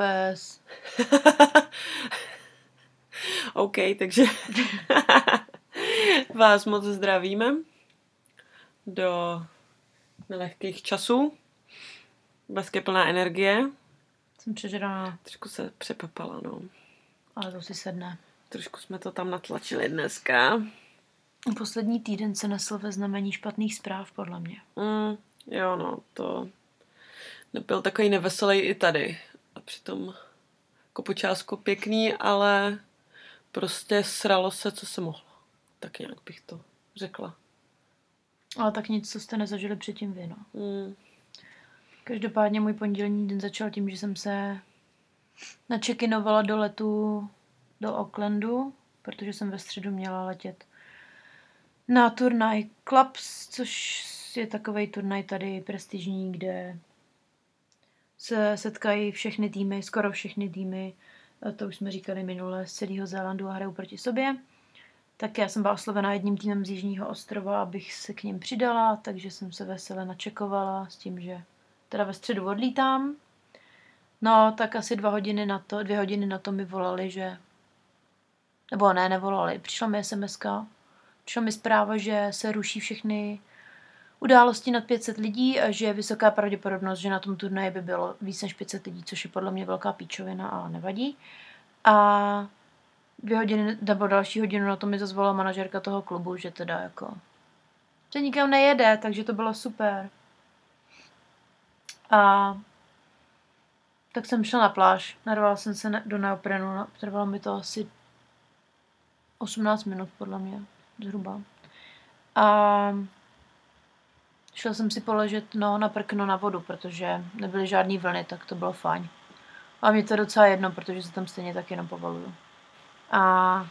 Es. OK, takže vás moc zdravíme do nelehkých časů. Blesk je plná energie. Jsem přežraná, Trošku se přepapala, no. ale to si sedne. Trošku jsme to tam natlačili dneska. Poslední týden se nesl ve znamení špatných zpráv, podle mě. Mm, jo, no, to nebyl takový neveselý i tady. Přitom jako počátku pěkný, ale prostě sralo se, co se mohlo. Tak nějak bych to řekla. Ale tak nic, co jste nezažili předtím vy, no. Mm, Každopádně můj pondělní den začal tím, že jsem se načekinovala do letu do Aucklandu, protože jsem ve středu měla letět na turnaj Clubs, což je takový turnaj tady prestižní, kde se setkají všechny týmy, skoro všechny týmy, a to už jsme říkali minule, z celého Zélandu a hrajou proti sobě. Tak já jsem byla oslovena jedním týmem z Jižního ostrova, abych se k ním přidala, takže jsem se vesele načekovala s tím, že teda ve středu odlítám. No, tak asi dva hodiny na to, dvě hodiny na to mi volali, že... Nebo ne, nevolali. Přišla mi sms Přišla mi zpráva, že se ruší všechny události nad 500 lidí a že je vysoká pravděpodobnost, že na tom turnaji by bylo víc než 500 lidí, což je podle mě velká píčovina, ale nevadí. A dvě hodiny, nebo další hodinu na to mi zazvala manažerka toho klubu, že teda jako že nikam nejede, takže to bylo super. A tak jsem šla na pláž, narvala jsem se do neoprenu, trvalo mi to asi 18 minut podle mě, zhruba. A šla jsem si položit no, na prkno na vodu, protože nebyly žádný vlny, tak to bylo fajn. A mě to docela jedno, protože se tam stejně tak jenom povaluju. A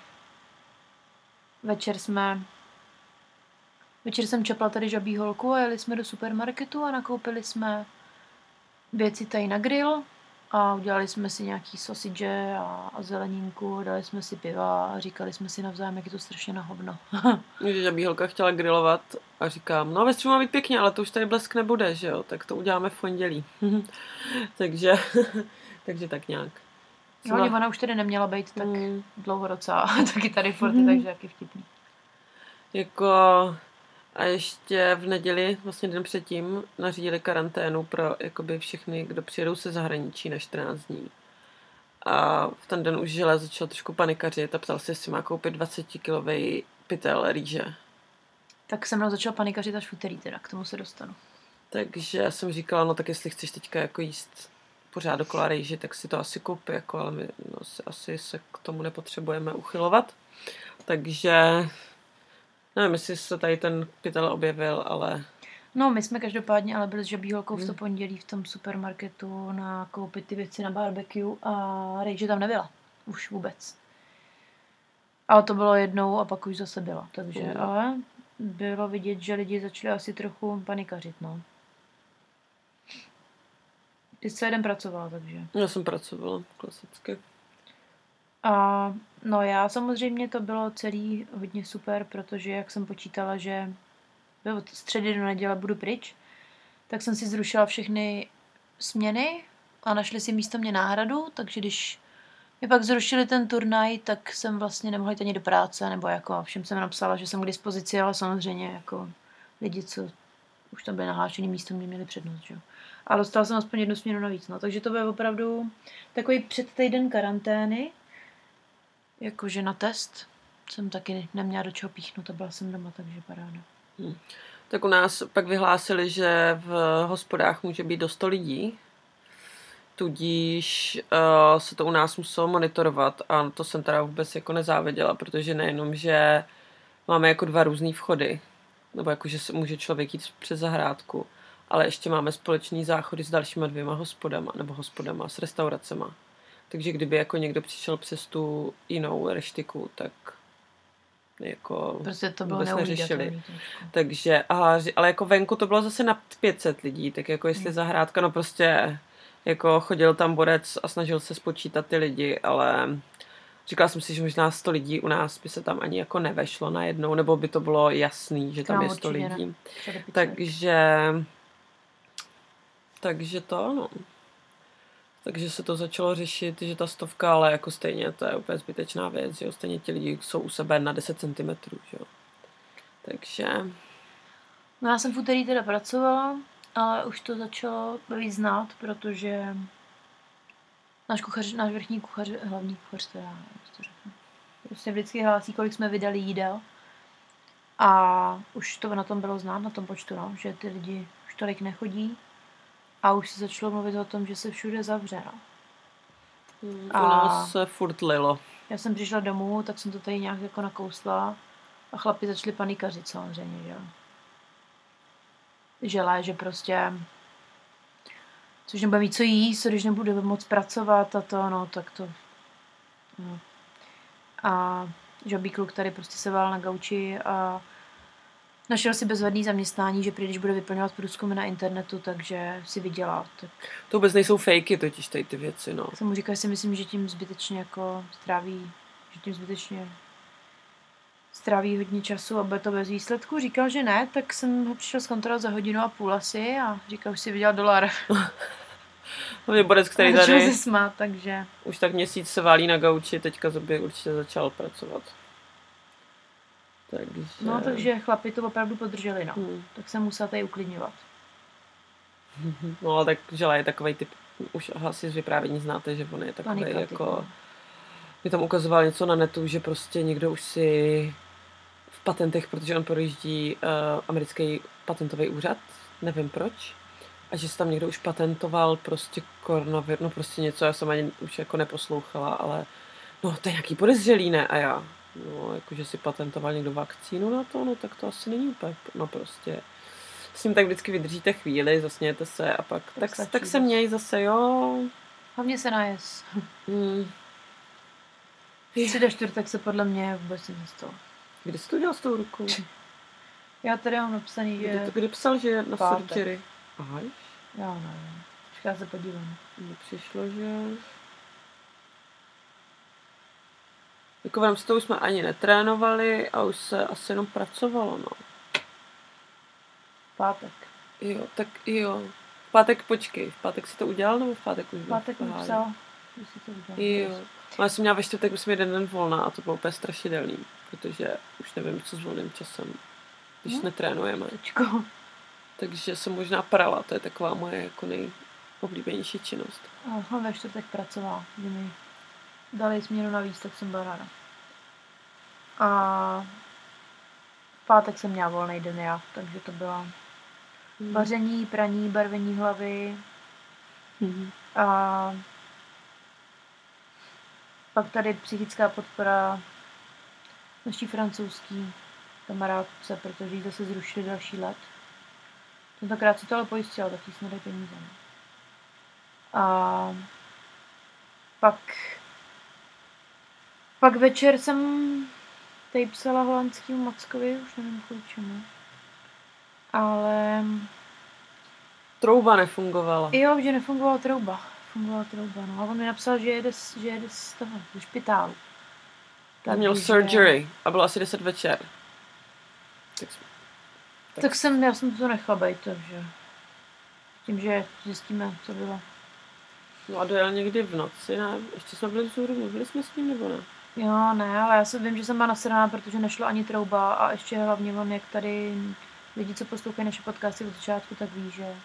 večer jsme Večer jsem čepla tady žabí holku a jeli jsme do supermarketu a nakoupili jsme věci tady na grill a udělali jsme si nějaký sausage a, a zeleninku, dali jsme si piva a říkali jsme si navzájem, jak je to strašně na hovno. že žabí holka chtěla grilovat a říkám, no ve středu má být pěkně, ale to už tady blesk nebude, že jo, tak to uděláme v pondělí. takže, takže tak nějak. No, Jsem ona už tady neměla být tak Mm. dlouho docela, taky tady furt, Mhm. takže taky vtipný. Jako a ještě v neděli, vlastně den předtím, nařídili karanténu pro jakoby všechny, kdo přijedou se zahraničí na 14 dní. A v ten den už žele začal trošku panikařit a ptal se, jestli má koupit 20-kilový pytel rýže. Tak se mnou začal panikařit až v úterý teda, k tomu se dostanu. Takže já jsem říkala, no tak jestli chceš teďka jako jíst pořád dokola rejži, tak si to asi koupí, jako, ale my no, asi, asi se k tomu nepotřebujeme uchylovat. Takže nevím, jestli se tady ten pytel objevil, ale No, my jsme každopádně ale byli s žabí holkou v to Hmm. pondělí v tom supermarketu na koupit ty věci na barbecue a rejže tam nebyla. Už vůbec. Ale to bylo jednou a pak už zase byla. Takže, Hmm. ale bylo vidět, že lidi začali asi trochu panikařit, no. Ty jsi jeden pracovala, takže. já jsem pracovala klasicky. A no já samozřejmě to bylo celý hodně super, protože jak jsem počítala, že od středy do neděle budu pryč, tak jsem si zrušila všechny směny a našli si místo mě náhradu, takže když mi pak zrušili ten turnaj, tak jsem vlastně nemohla jít ani do práce, nebo jako všem jsem napsala, že jsem k dispozici, ale samozřejmě jako lidi, co už tam byli nahlášený místo, mě měli přednost, že? A dostala jsem aspoň jednu směnu navíc, no. Takže to byl opravdu takový předtýden karantény, jakože na test jsem taky neměla do čeho píchnout a byla jsem doma, takže paráda. Tak u nás pak vyhlásili, že v hospodách může být do 100 lidí, tudíž uh, se to u nás muselo monitorovat a to jsem teda vůbec jako nezáviděla, protože nejenom, že máme jako dva různý vchody, nebo jako, že se může člověk jít přes zahrádku, ale ještě máme společný záchody s dalšíma dvěma hospodama, nebo hospodama s restauracema. Takže kdyby jako někdo přišel přes tu jinou reštiku, tak jako Prostě to bylo vůbec neřešili. Takže, ři- ale jako venku to bylo zase na 500 lidí, tak jako jestli Hmm. zahrádka, no prostě jako chodil tam borec a snažil se spočítat ty lidi, ale říkala jsem si, že možná 100 lidí u nás by se tam ani jako nevešlo najednou, nebo by to bylo jasný, že tam je 100 určitě ne. lidí. Takže, takže to, no. Takže se to začalo řešit, že ta stovka, ale jako stejně to je úplně zbytečná věc, že jo? Stejně ti lidi jsou u sebe na 10 cm, že jo? Takže No já jsem v úterý teda pracovala, ale už to začalo víc znát, protože náš kuchař, náš vrchní kuchař, hlavní kuchař, to já to řeknu. Prostě vždycky hlásí, kolik jsme vydali jídel. A už to na tom bylo znát, na tom počtu, no, že ty lidi už tolik nechodí. A už se začalo mluvit o tom, že se všude zavře. No. u A- nás se furt lilo. Já jsem přišla domů, tak jsem to tady nějak jako nakousla a chlapi začali panikařit samozřejmě, že jo. Želé, že prostě což nebude mít co jíst, když nebude moc pracovat a to, no, tak to, no. A žabý kluk tady prostě se vál na gauči a našel si bezvadný zaměstnání, že prý, když bude vyplňovat průzkumy na internetu, takže si vydělá. Tak To vůbec nejsou fakey totiž tady ty věci, no. jsem mu říkal, že si myslím, že tím zbytečně jako stráví, že tím zbytečně stráví hodně času a bude to bez výsledku. Říkal, že ne, tak jsem ho přišel zkontrolovat za hodinu a půl asi a říkal, že si vydělal dolar. Hlavně Borec, který A začal tady se smát, takže už tak měsíc se válí na gauči, teďka by určitě začal pracovat. Takže... no, takže chlapi to opravdu podrželi, no. Hmm. Tak jsem musela tady uklidňovat. No ale tak Žela je takový typ, už asi z vyprávění znáte, že on je takový Panika typ, jako... no. Mi tam ukazoval něco na netu, že prostě někdo už si v patentech, protože on projíždí uh, americký patentový úřad, nevím proč, a že si tam někdo už patentoval prostě koronavir, no prostě něco, já jsem ani už jako neposlouchala, ale no to je nějaký podezřelý, ne? A já, no jako, že si patentoval někdo vakcínu na to, no tak to asi není úplně, no prostě s ním tak vždycky vydržíte chvíli, zasnějete se a pak, tak, tak, stačí tak se měj zase, jo. Hlavně se najes. Hmm. Si do čtvrtek se podle mě vůbec nic nestalo. Kdy jsi to udělal s tou rukou? Já tady mám napsaný, Kdy, že... to, kdy psal, že je na Pátek. surgery? Aha, Já nevím. Počkej, já se podívám. mně přišlo, že... Jako v rámci toho už jsme ani netrénovali a už se asi jenom pracovalo, no. Pátek. Jo, tak jo. V pátek počkej, v pátek si to udělal nebo v pátek už V byl pátek v mi poháru? psal, že si to udělal. Jo. No, já jsem měla ve čtvrtek, myslím, jeden den volná a to bylo úplně strašidelný, protože už nevím, co s volným časem, když Hm. netrénujeme. Tečko. Takže jsem možná prala, to je taková moje jako nejoblíbenější činnost. A ve čtvrtek pracovala, kdy mi dali směru navíc, tak jsem byla ráda. A v pátek jsem měla volný den já, takže to byla vaření, praní, barvení hlavy Mhm. a pak tady psychická podpora naší francouzský kamarádce, protože jí zase zrušili další let. Tentokrát si to ale pojistila, tak jí jsme dali peníze. no. A pak, pak večer jsem tady psala holandskýmu Mackovi, už nevím kvůli čemu. Ale Trouba nefungovala. jo, že nefungovala trouba. Fungovala trouba, no. A on mi napsal, že jede, z- že jede z toho, ze špitálu. Tak měl Takže- surgery a bylo asi 10 večer. Tak jsme- Tak jsem, já jsem to nechala být, takže tím, že zjistíme, co bylo. No a dojel někdy v noci, ne? Ještě jsme byli vzhůru, mluvili jsme s ním nebo ne? Jo, ne, ale já se vím, že jsem byla nasraná, protože nešlo ani trouba a ještě hlavně mám, jak tady lidi, co poslouchají naše podcasty od začátku, tak ví, že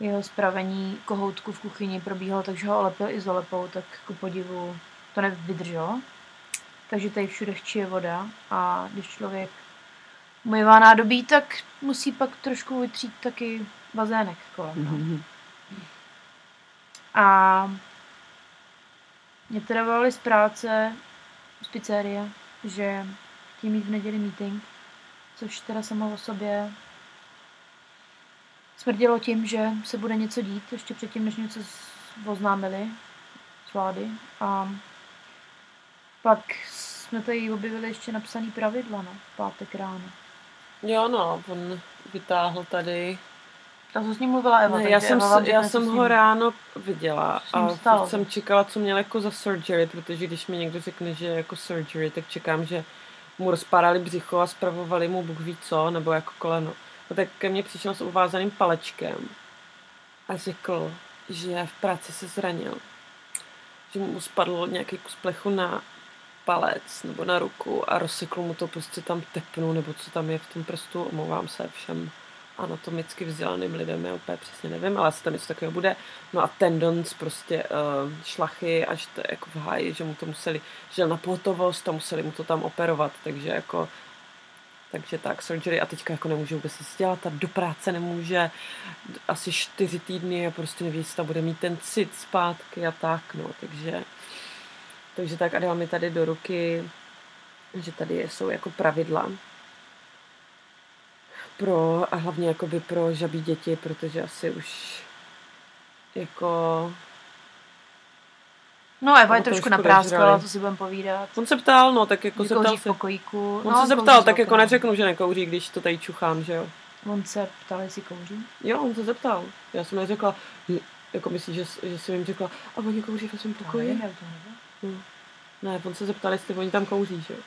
jeho spravení kohoutku v kuchyni probíhalo, takže ho olepil izolepou, tak ku podivu to nevydrželo. Takže tady všude chčije voda a když člověk umývá nádobí, tak musí pak trošku vytřít taky bazének kolem. No. A mě teda volali z práce, z pizzerie, že chtějí mít v neděli meeting, což teda samo o sobě smrdělo tím, že se bude něco dít, ještě předtím, než něco oznámili z vlády. A pak jsme tady objevili ještě napsaný pravidla, no, v pátek ráno. Jo, no, on vytáhl tady. Ta co s ním mluvila Eva, Ne, já jsem, Eva vám já jsem ho ráno viděla a furt jsem čekala, co měl jako za surgery, protože když mi někdo řekne, že je jako surgery, tak čekám, že mu rozpárali břicho a spravovali mu Bůh ví co, nebo jako koleno. No tak ke mně přišel s uvázaným palečkem a řekl, že v práci se zranil. Že mu spadl nějaký kus plechu na palec nebo na ruku a rozsekl mu to prostě tam tepnu, nebo co tam je v tom prstu, omlouvám se všem anatomicky vzdělaným lidem, já úplně přesně nevím, ale asi tam něco takového bude. No a tendons, prostě uh, šlachy, až to jako v háji, že mu to museli, že na pohotovost a museli mu to tam operovat, takže jako takže tak, surgery. A teďka jako nemůže vůbec nic dělat a do práce nemůže. Asi čtyři týdny a prostě neví, jestli bude mít ten cit zpátky a tak, no, takže takže tak a dal mi tady do ruky, že tady jsou jako pravidla pro, a hlavně jakoby pro žabí děti, protože asi už jako No Eva je trošku napráskala, to si budeme povídat. On se ptal, no tak jako se ptal v se. pokojíku. On no, se zeptal, tak jako neřeknu, že nekouří, když to tady čuchám, že jo. On se ptal, jestli kouří. Jo, on se zeptal. Já jsem neřekla, jako myslíš, že, že jsem jim řekla, a oni kouří ve svém To pokoji? to nevím. Hm. Ne, on se zeptal, jestli oni tam kouří, že jo.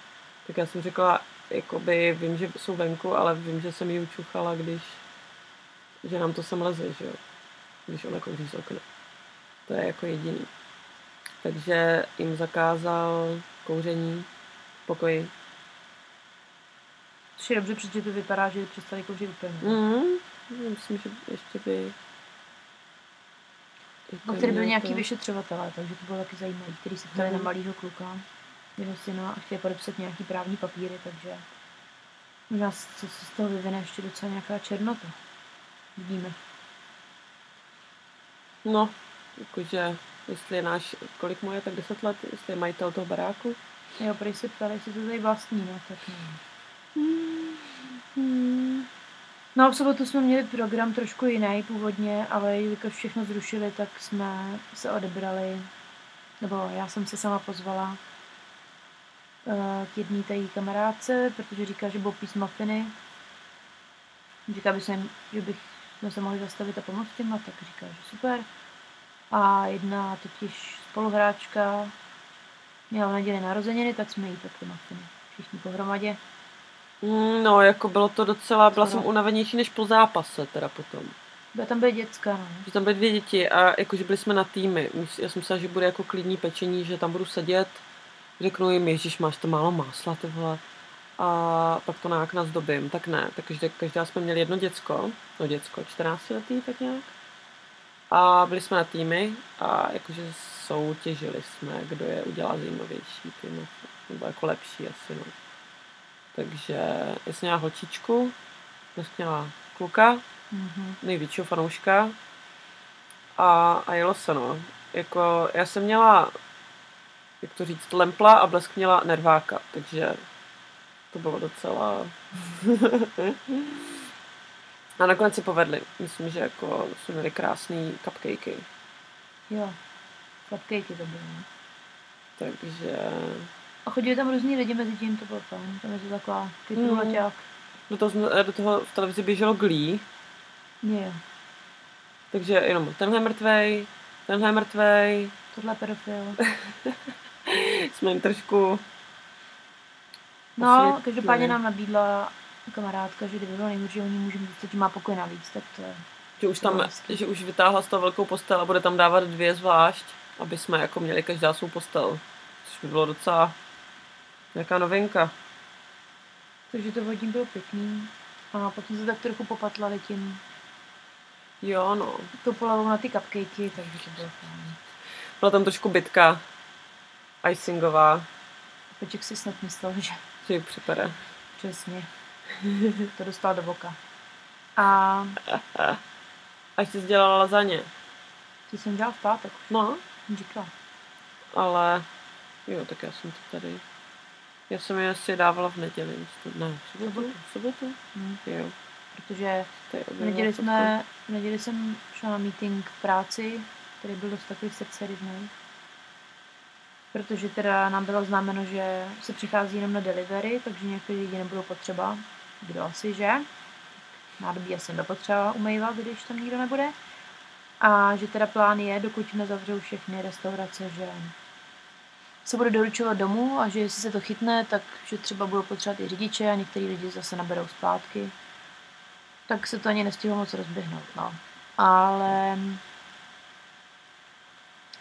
Tak já jsem řekla, jakoby vím, že jsou venku, ale vím, že jsem ji učuchala, když, že nám to sem leze, že jo. Když ona kouří z okna. To je jako jediný. Takže jim zakázal kouření v pokoji. Což je dobře, protože to vypadá, že přestali kouřit úplně. Mhm. Myslím, že ještě by... Jako byli měl nějaký to- vyšetřovatelé, takže to bylo taky zajímavé, který se ptali Mhm. na malýho kluka, jeho syna a chtěli podepsat nějaký právní papíry, takže možná se z toho vyvine ještě docela nějaká černota. Vidíme. No, jakože, jestli je náš, kolik mu je, tak 10 let, jestli je majitel toho baráku. Jo, prý se ptali, jestli to tady vlastní, no tak nevím. No a v sobotu jsme měli program trošku jiný původně, ale jelikož všechno zrušili, tak jsme se odebrali, nebo já jsem se sama pozvala k jedné té kamarádce, protože říká, že budou píst mafiny. Říká, by jsem, že bych jsme se mohli zastavit a pomoct těma, tak říká, že super. A jedna totiž spoluhráčka měla v neděli narozeniny, tak jsme jí tak ty mafiny. Všichni pohromadě. Mm, No, jako bylo to docela, byla jsem unavenější než po zápase teda potom. Byla tam byly děcka, no. Že tam byly dvě děti a jakože byli jsme na týmy. Já jsem myslela, že bude jako klidný pečení, že tam budu sedět. Řeknu jim, Ježíš, máš to málo másla, ty vole. A pak to nějak nazdobím. Tak ne, tak každá, jsme měli jedno děcko, no děcko, 14 letý tak nějak. A byli jsme na týmy a jakože soutěžili jsme, kdo je udělá zajímavější, no, nebo jako lepší asi, no. Takže já jsem měla holčičku, dnes měla kluka, Mhm. největšího fanouška a, a jelo se, no. Jako, já jsem měla, jak to říct, lempla a blesk měla nerváka, takže to bylo docela... a nakonec se povedli. Myslím, že jako jsme měli krásný cupcakey, Jo. Cupcakey to bylo. no. takže A chodili tam různí lidi mezi tím, to bylo fajn. Tam je to taková Mm. kytulaťák. do toho, jsme- do toho v televizi běželo Glee, Jo. takže jenom tenhle mrtvej, tenhle mrtvej, Tohle pedofil. jsme jim trošku No, Osvětlili. každopádně nám nabídla kamarádka, že kdyby bylo nejhorší, oni můžeme zjistit, že má pokoj navíc, tak to je... Že už To tam, že už vytáhla z toho velkou postel a bude tam dávat dvě zvlášť, aby jsme jako měli každá svou postel. Což by bylo docela nějaká novinka. Takže to vodní bylo pěkný. A potom se tak trochu popatlali tím Jo, no. tou polavou na ty cupcakey, takže to bylo fajn. Byla tam trošku bitka. Icingová. Peček si snad myslel, že Že ji připere. přesně to dostal do boka. A A jsi dělala lazaně. ty jsem dělal v pátek, No, říkala. ale jo, tak já jsem to tady. Já jsem je asi dávala v neděli. Ne, v sobotu. V sobotu? Hm. Jo. Protože v neděli, jsme, v neděli jsem šla na meeting v práci, který byl dost takový srdcerivný. Protože teda nám bylo známeno, že se přichází jenom na delivery, takže některé lidi nebudou potřeba. Kdo asi, že? Nádobí asi nepotřeba umývat, když tam nikdo nebude. A že teda plán je, dokud nezavřou všechny restaurace, že se bude doručovat domů a že jestli se to chytne, tak že třeba budou potřebovat i řidiče a některý lidi zase naberou zpátky. Tak se to ani nestihlo moc rozběhnout, no. Ale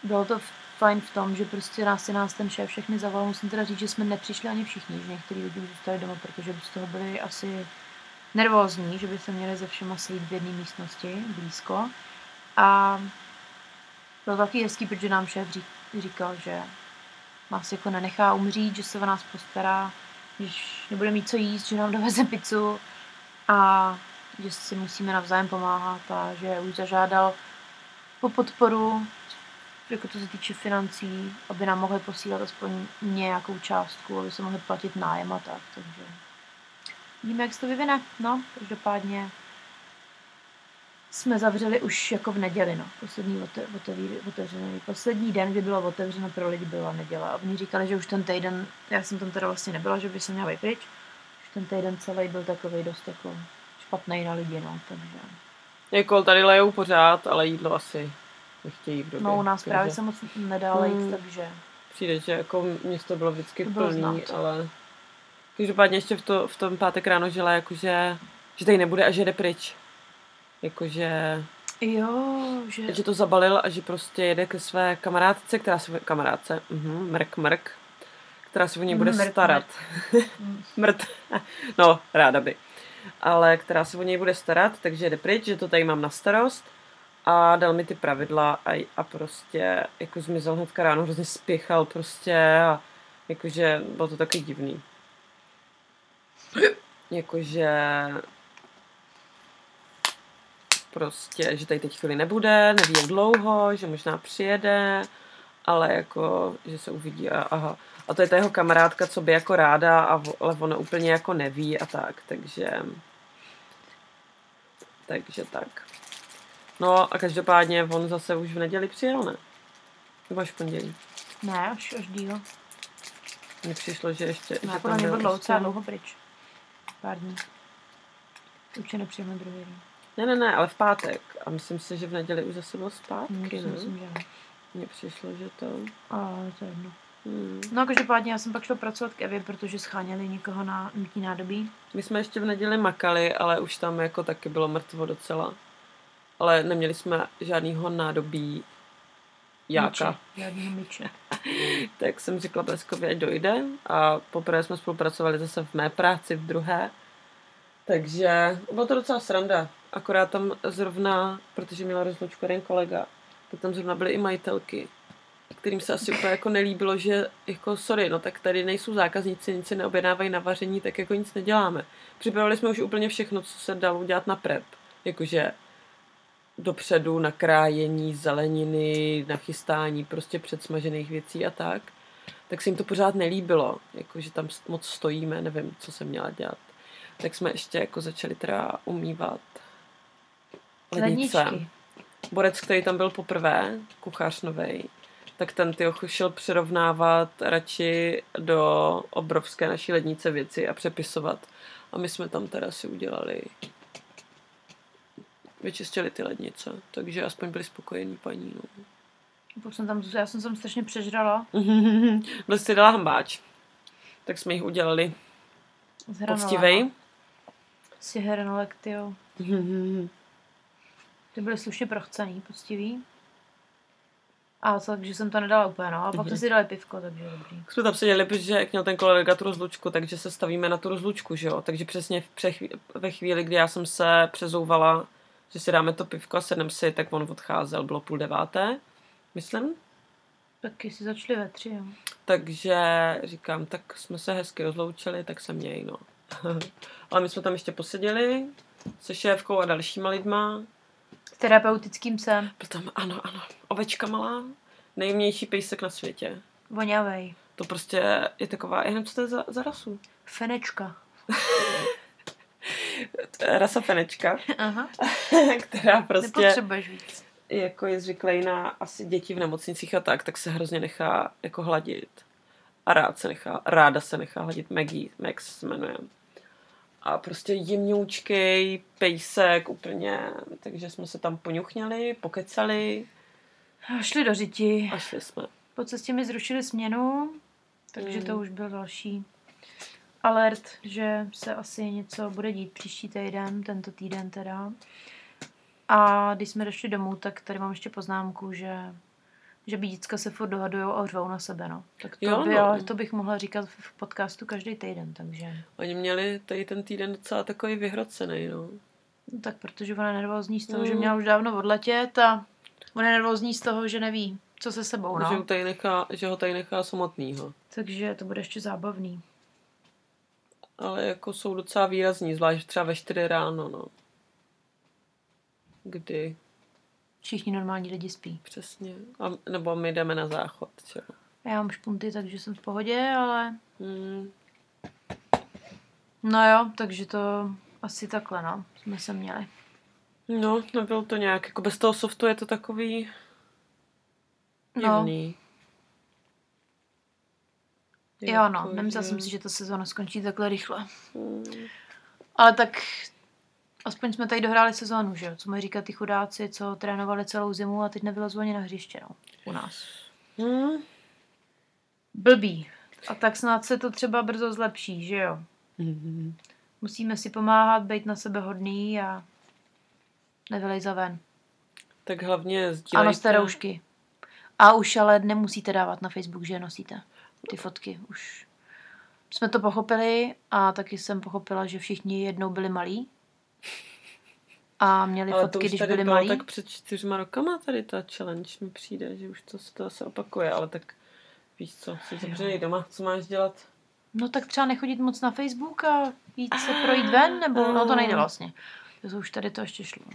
bylo to fajn v tom, že prostě nás si nás ten šéf všechny zavolal. Musím teda říct, že jsme nepřišli ani všichni, že některý lidi už zůstali doma, protože by z toho byli asi nervózní, že by se měli ze všema sejít v jedné místnosti blízko. A bylo taky hezký, protože nám šéf ří- říkal, že nás jako nenechá umřít, že se o nás postará, když nebude mít co jíst, že nám doveze pizzu a že si musíme navzájem pomáhat a že už zažádal po podporu, jako to se týče financí, aby nám mohli posílat aspoň nějakou částku, aby se mohli platit nájem a tak, takže víme, jak se to vyvine. No, každopádně jsme zavřeli už jako v neděli, no. Poslední ote- otevír, otevřený. Poslední den, kdy bylo otevřeno pro lidi, byla neděle. A oni říkali, že už ten týden, já jsem tam teda vlastně nebyla, že by se měla pryč, už ten týden celý byl takový dost jako špatný na lidi, no, takže. Jako tady lejou pořád, ale jídlo asi nechtějí v době. No, u nás takže právě se moc nedá lejt, Hmm. takže Přijde, že jako město bylo vždycky To bylo plný, znát. ale každopádně ještě v, to, v tom pátek ráno žila, jakože, že tady nebude a že jde pryč. Jakože, jo, že... že to zabalil a že prostě jede ke své kamarádce, která se, kamarádce, mhm, mrk, mrk, která se o něj bude Mrk, starat. Mm. Mrt. no, ráda by. Ale která se o něj bude starat, takže jde pryč, že to tady mám na starost. A dal mi ty pravidla a, a prostě jako zmizel hnedka ráno, hrozně spěchal prostě a jakože bylo to taky divný. Jakože prostě, že tady teď chvíli nebude, neví jak dlouho, že možná přijede, ale jako, že se uvidí a aha. A to je ta jeho kamarádka, co by jako ráda, a, ale ona úplně jako neví a tak, takže... Takže tak. No a každopádně on zase už v neděli přijel, ne? Nebo až v pondělí. Ne, až, až díl. Mně přišlo, že ještě... Ne, že podle mě byl ještě- docela dlouho pryč. Pár dní. Určitě nepřijeme druhý den. Ne, ne, ne, ale v pátek. A myslím si, že v neděli už zase byl zpátky, si ne? myslím, že ne. Mně přišlo, že to... Ale to je jedno. Hmm. No každopádně já jsem pak šla pracovat k Evě, protože scháněli někoho na nutí nádobí. My jsme ještě v neděli makali, ale už tam jako taky bylo mrtvo docela. Ale neměli jsme žádnýho nádobí jáka. Žádnýho míče. Tak jsem řekla Bleskovi, ať dojde. A poprvé jsme spolupracovali zase v mé práci, v druhé. Takže bylo to docela sranda. Akorát tam zrovna, protože měla rozlučku jeden kolega, tak tam zrovna byly i majitelky, kterým se asi úplně jako nelíbilo, že jako sorry, no tak tady nejsou zákazníci, nic si neobjednávají na vaření, tak jako nic neděláme. Připravili jsme už úplně všechno, co se dalo udělat na prep. Jakože dopředu na krájení zeleniny, na chystání prostě předsmažených věcí a tak. Tak se jim to pořád nelíbilo, jakože tam moc stojíme, nevím, co jsem měla dělat. Tak jsme ještě jako začali teda umývat lednice. Ledničky. Borec, který tam byl poprvé, kuchař novej, tak ten ty šel přirovnávat radši do obrovské naší lednice věci a přepisovat. A my jsme tam teda si udělali vyčistili ty lednice, takže aspoň byli spokojení paní. No. Pak jsem tam, já jsem tam strašně přežrala Byl si dala hambáč. Tak jsme jich udělali hranolama. poctivej. Si hranolek, tyjo. Ty byly slušně prochcený, poctivý. A takže jsem to nedala úplně, no. A pak jsme si dali pivko, takže dobrý. Jsme tam seděli, protože jak měl ten kolega tu rozlučku, takže se stavíme na tu rozlučku, že jo. Takže přesně v přechví, ve chvíli, kdy já jsem se přezouvala, že si dáme to pivko a sedneme si, tak on odcházel, bylo půl deváté, myslím. Taky si začali ve tři, jo. Takže říkám, tak jsme se hezky rozloučili, tak se měj, no. Ale my jsme tam ještě poseděli se šéfkou a dalšíma lidma. S terapeutickým psem. Byl tam, ano, ano, ovečka malá, nejjemnější pejsek na světě. Voňavej. To prostě je taková, já nevím, co to je za, za rasu. Fenečka. Rasa fenečka, Aha. která prostě Nepotřebuješ víc. jako je zvyklý na asi děti v nemocnicích a tak, tak se hrozně nechá jako hladit. A rád se nechá, ráda se nechá hladit Maggie, Max se jmenuje. A prostě jemňoučkej, pejsek úplně, takže jsme se tam poňuchněli, pokecali A šli do řiti. a šli jsme. Po cestě mi zrušili směnu, takže Mm. to už byl další alert, že se asi něco bude dít příští týden, tento týden teda. A když jsme došli domů, tak tady mám ještě poznámku, že že by děcka se furt dohadujou a řvou na sebe, no. Tak to, Jo, by, no. to bych mohla říkat v podcastu každý týden, takže... Oni měli tady ten týden docela takový vyhrocený, no. No, tak protože ona je nervózní z toho, že Mm. měla už dávno odletět a ona je nervózní z toho, že neví, co se sebou, Že, ho no. tady nechá, že ho tady nechá samotnýho. Takže to bude ještě zábavný. Ale jako jsou docela výrazní, zvlášť třeba ve 4 ráno, no. Kdy, Všichni normální lidi spí. přesně. A, nebo my jdeme na záchod, jo. Já mám špunty, takže jsem v pohodě, ale Hmm. no jo, takže to asi takhle, no, jsme se měli. No, nebylo to nějak, jako bez toho softu je to takový No. Jo, no, Jako, nemyslela že- jsem si, že ta sezóna skončí takhle rychle. Hmm. Ale tak aspoň jsme tady dohráli sezónu, že jo? Co mají říkat ty chudáci, co trénovali celou zimu a teď nevylezou ani na hřiště, no, u nás. Hmm. Blbý. A tak snad se to třeba brzo zlepší, že jo? Hmm. Musíme si pomáhat, být na sebe hodný a nevylejza ven. Tak hlavně sdílejte. noste roušky. A už ale nemusíte dávat na Facebook, že je nosíte ty fotky. Už jsme to pochopili a taky jsem pochopila, že všichni jednou byli malí. A měli Ale to fotky, už když tady byli malí. tak před čtyřma rokama tady ta challenge mi přijde, že už to se to zase opakuje, ale tak víš co, jsi zavřený doma, co máš dělat? No tak třeba nechodit moc na Facebook a jít se projít ven, nebo no to nejde vlastně. To už tady to ještě šlo.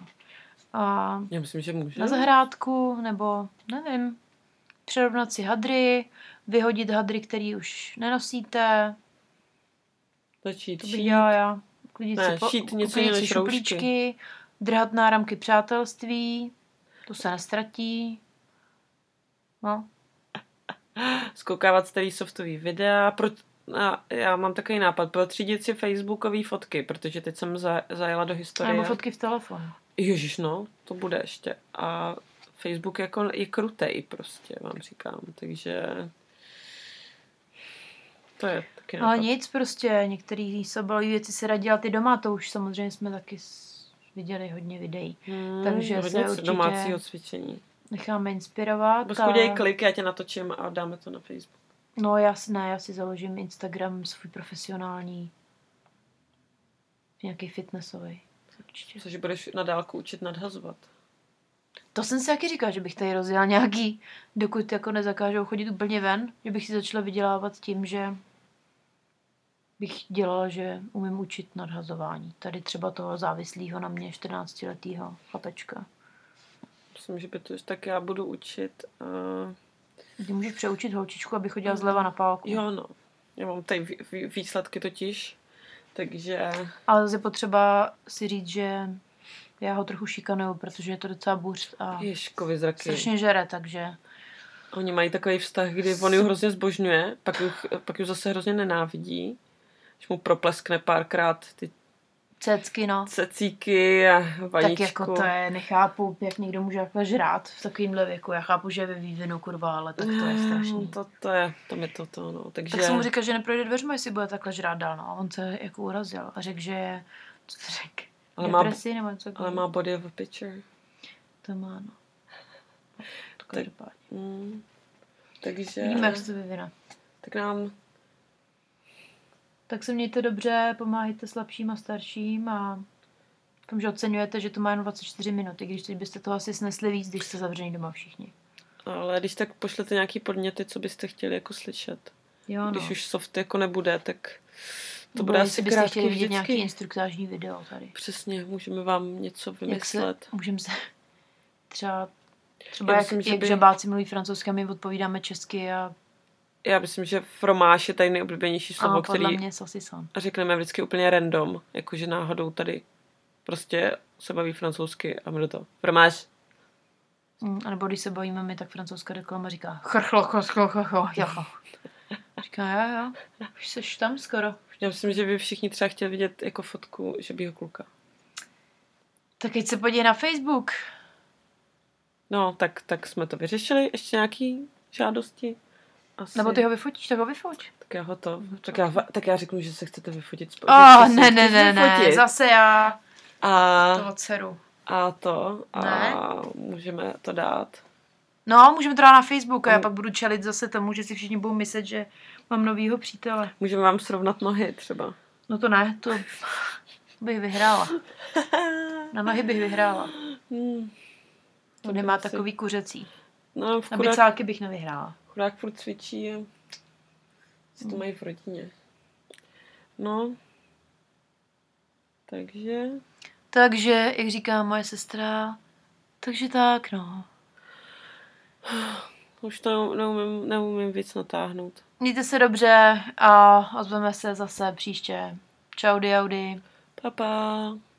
A Já myslím, že může. na zahrádku, nebo nevím, přerovnat si hadry, vyhodit hadry, který už nenosíte, Začít to bych dělala já. Klidit Ne, si, po, šít něco si šuplíčky, drhat náramky přátelství, to se nestratí. No, Skoukávat starý softový videa. Pro... A já mám takový nápad, protřídit si facebookové fotky, protože teď jsem za, zajela do historie. nebo fotky v telefonu. Ježiš, no, to bude ještě. A Facebook jako je krutej prostě, vám říkám, takže to je taky Ale nápad. nic prostě, některé sobolové věci se radí dělat i doma, to už samozřejmě jsme taky viděli hodně videí. Hmm, takže hodně se určitě- domácího cvičení. Necháme inspirovat. Bosku, dej klik, já tě natočím a dáme to na Facebook. No ne, já si založím Instagram svůj profesionální, nějaký fitnessový. Určitě. Což budeš na dálku učit nadhazovat. To jsem si taky říkala, že bych tady rozjela nějaký, dokud jako nezakážou chodit úplně ven, že bych si začala vydělávat tím, že bych dělala, že umím učit nadhazování. Tady třeba toho závislého na mě 14-letého chlapečka. Myslím, že by to tak já budu učit. Uh, Ty můžeš přeučit holčičku, aby chodila zleva na pálku. jo, no. Já mám tady vý- vý- výsledky totiž, takže Ale je potřeba si říct, že já ho trochu šikanuju, protože je to docela buř a Ježkovi zraky. strašně žere, takže Oni mají takový vztah, kdy on ji hrozně zbožňuje, pak ji, pak ji zase hrozně nenávidí. Když mu propleskne párkrát ty cecky, no. cecíky a vaničku. Tak jako to je, nechápu, jak někdo může takhle žrát v takovýmhle věku. Já chápu, že je ve vývinu, kurva, ale tak to je strašný. Mm, To, to je, to mi to, to no. Takže Tak jsem mu říkal, že neprojde dveřma, jestli bude takhle žrát dál. No. A on se jako urazil a řekl, že je, co to řekl? Ale má- Depresi nebo něco ale má body of a picture. To má, no. Tak-. Mm. Takže, Vidíme, jak se to vyvine. tak nám, Tak se mějte dobře, pomáhejte slabším a starším a tom, že oceňujete, že to má jen 24 minuty, když teď byste toho asi snesli víc, když jste zavření doma všichni. ale když tak pošlete nějaký podněty, co byste chtěli jako slyšet. Jo, no. Když už soft jako nebude, tak to bude asi byste krátký chtěli vidět nějaký vždycky. instruktážní video tady. Přesně, můžeme vám něco Jak se, vymyslet. můžeme se třeba, třeba Já jak, myslím, že jak by- žabáci mluví francouzsky a my odpovídáme česky a, Já myslím, že fromáž je tady nejoblíbenější slovo, a který mě sasisan. řekneme vždycky úplně random, jakože náhodou tady prostě se baví francouzsky a my do toho. Fromáž. Mm, a nebo když se bavíme my, tak francouzská reklama říká chrchlo, chrchlo, chrchlo. Říká, jo, jo, už seš tam skoro. Já myslím, že by všichni třeba chtěli vidět jako fotku žabího kluka. Tak teď se podívej na Facebook. No, tak, tak jsme to vyřešili. Ještě nějaký žádosti? Asi. Nebo ty ho vyfotíš, tak ho vyfoť. Tak já ho to... Tak já, tak já řeknu, že se chcete vyfotit spolu. Oh, se ne, ne, ne, ne, zase já A, toho dceru. a to. A Ne. můžeme to dát. No, můžeme to dát na Facebook a já pak budu čelit zase tomu, že si všichni budou myslet, že mám novýho přítele. Můžeme vám srovnat nohy třeba. No to ne, to bych vyhrála. Na nohy bych vyhrála. Hmm. To nemá takový kuřecí. No, v Na chudák, bicálky bych nevyhrála. chudák furt cvičí a si to mají v rodině. No. Takže... Takže, jak říká moje sestra, takže tak, no. Už to neumím, neumím víc natáhnout. Mějte se dobře a ozveme se zase příště. Čau, diaudy. Pa, pa.